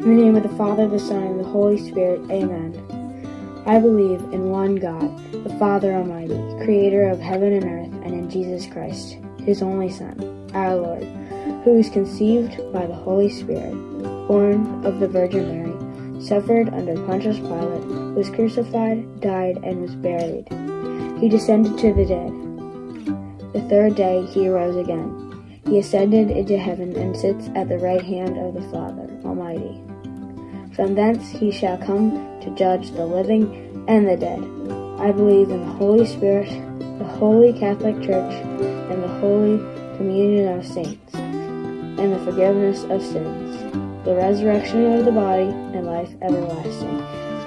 In the name of the Father, the Son, and the Holy Spirit, amen. I believe in one God, the Father Almighty, creator of heaven and earth, and in Jesus Christ, his only Son, our Lord, who was conceived by the Holy Spirit, born of the Virgin Mary, suffered under Pontius Pilate, was crucified, died, and was buried. He descended to the dead. The third day he arose again. He ascended into heaven and sits at the right hand of the Father Almighty. From thence he shall come to judge the living and the dead. I believe in the Holy Spirit, the holy Catholic Church, and the holy communion of saints, and the forgiveness of sins, the resurrection of the body, and life everlasting.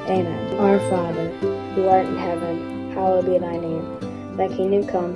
Amen. Our Father, who art in heaven, hallowed be thy name. Thy kingdom come,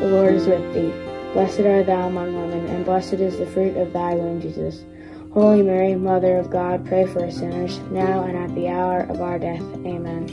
the Lord is with thee. Blessed art thou among women, and blessed is the fruit of thy womb, Jesus. Holy Mary, Mother of God, pray for us sinners, now and at the hour of our death. Amen.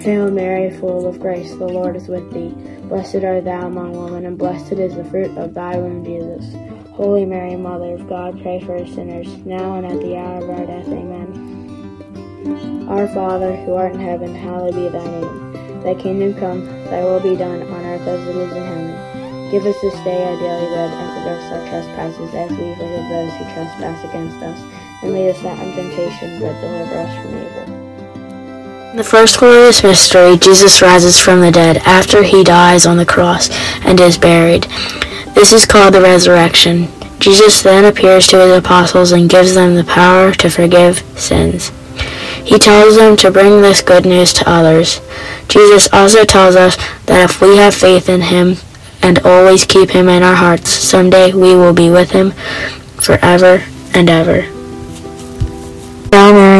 Hail Mary, full of grace, the Lord is with thee. Blessed art thou among women, and blessed is the fruit of thy womb, Jesus. Holy Mary, Mother of God, pray for us sinners, now and at the hour of our death. Amen. Our Father, who art in heaven, hallowed be thy name. Thy kingdom come, thy will be done, on earth as it is in heaven. Give us this day our daily bread, and forgive us our trespasses, as we forgive those who trespass against us. And lead us not into temptation, but deliver us from evil. The first glorious mystery, Jesus rises from the dead after he dies on the cross and is buried. This is called the resurrection. Jesus then appears to his apostles and gives them the power to forgive sins. He tells them to bring this good news to others. Jesus also tells us that if we have faith in him, and always keep him in our hearts. Someday we will be with him forever and ever. Hail Mary,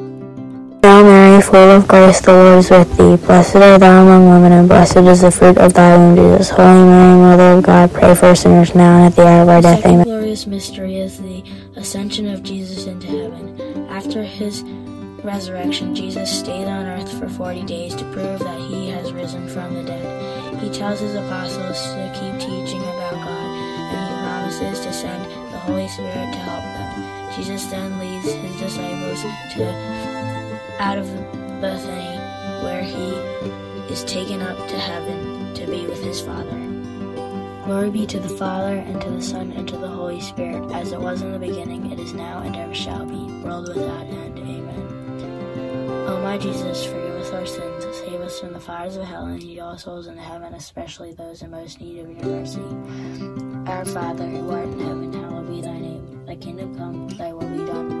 Hail Mary, full of grace, the Lord is with thee. Blessed art thou among women, and blessed is the fruit of thy womb, Jesus. Holy Mary, Mother of God, pray for sinners now and at the hour of our death. Second Amen. glorious mystery is the ascension of Jesus into heaven. After his resurrection, Jesus stayed on earth for 40 days to prove that he has risen from the dead. He tells his apostles to keep teaching about God, and he promises to send the Holy Spirit to help them. Jesus then leads his disciples to out of Bethany, where he is taken up to heaven to be with his Father. Glory be to the Father, and to the Son, and to the Holy Spirit, as it was in the beginning, it is now, and ever shall be, world without end. Amen. O my Jesus, forgive us our sins, save us from the fires of hell, and lead all souls into heaven, especially those in most need of your mercy. Our Father, who art in heaven, hallowed be thy name. Thy kingdom come, thy will be done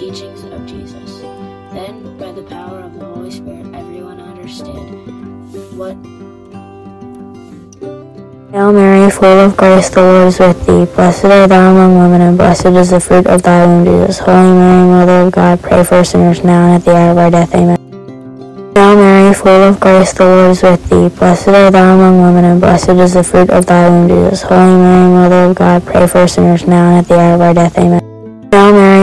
teachings of Jesus. Then, by the power of the Holy Spirit, everyone understood what Hail Mary, full of grace, the Lord is with thee. Blessed art thou among women, and blessed is the fruit of thy womb, Jesus. Holy Mary, Mother of God, pray for sinners now and at the hour of our death. Amen. Hail Mary, full of grace, the Lord is with thee. Blessed art thou among women, and blessed is the fruit of thy womb, Jesus. Holy Mary, Mother of God, pray for sinners now and at the hour of our death. Amen.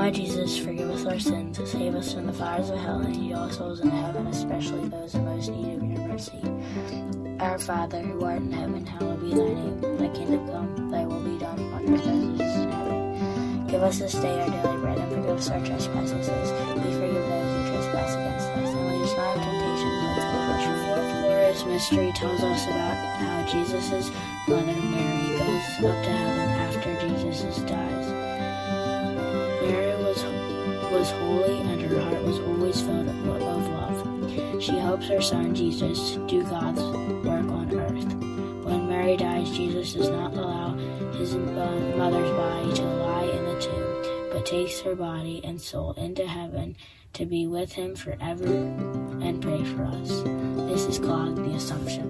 My Jesus, forgive us our sins, and save us from the fires of hell, and lead all souls in heaven, especially those in most need of your mercy. Our Father, who art in heaven, hallowed be thy name. Thy kingdom come, thy will be done, on earth as it is in heaven. Give us this day our daily bread, and forgive us our trespasses, as we forgive those who trespass against us. And lead us not into temptation, but deliver us from evil. Fourth glorious mystery tells us about how Jesus' mother Mary goes up to heaven after Jesus dies. Mary was holy, and her heart was always filled of love. She helps her son Jesus do God's work on earth. When Mary dies, Jesus does not allow his uh, mother's body to lie in the tomb, but takes her body and soul into heaven to be with him forever and pray for us. This is called the Assumption.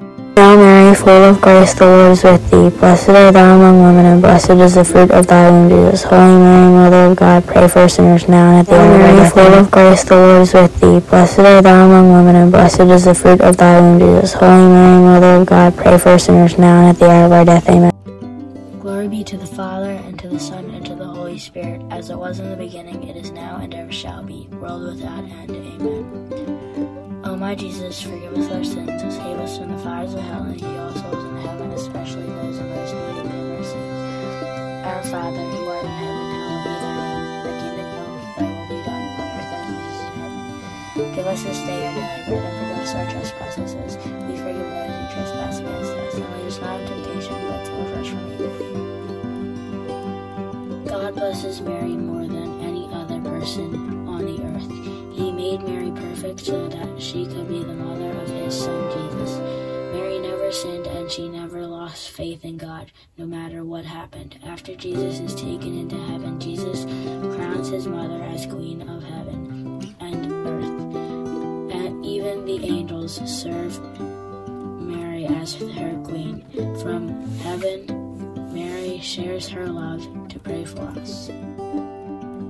Hail Mary, full of grace, the Lord is with thee. Blessed art thou among women, and blessed is the fruit of thy womb, Jesus. Holy Mary, Mother of God, pray for sinners now and at the hour of our death. full of grace, the Lord is with thee. Blessed art thou among women, and blessed is the fruit of thy womb, Jesus. Holy Mary, Mother of God, pray for sinners now and at the hour of our death. Amen. Glory be to the Father, and to the Son, and to the Holy Spirit, as it was in the beginning, it is now, and ever shall be, world without end. Amen. O my Jesus, forgive us our sins, save us from the fires of hell, and all souls into heaven, especially those in most need of thy mercy. Our Father, who art in heaven, hallowed be thy name. Thy kingdom come, thy will be done, on earth as it is in heaven. Give us this day our daily bread, and forgive us our trespasses, as we forgive those who trespass against us. And lead us not into temptation, but deliver us from evil. God blesses Mary more than any other person on the earth. He made Mary perfect so that she could be the mother of his son Jesus. Mary never sinned and she never lost faith in God, no matter what happened. After Jesus is taken into heaven, Jesus crowns his mother as queen of heaven and earth. And even the angels serve Mary as her queen. From heaven, Mary shares her love to pray for us.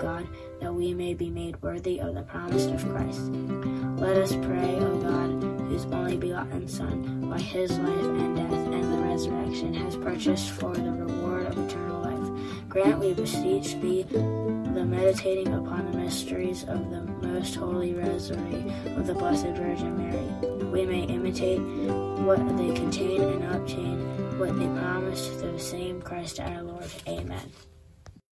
God, that we may be made worthy of the promise of Christ. Let us pray, O God, whose only begotten Son, by his life and death and the resurrection, has purchased for the reward of eternal life, Grant, we beseech thee, the meditating upon the mysteries of the most holy rosary of the Blessed Virgin Mary. We may imitate what they contain and obtain what they promise through the same Christ our Lord. Amen.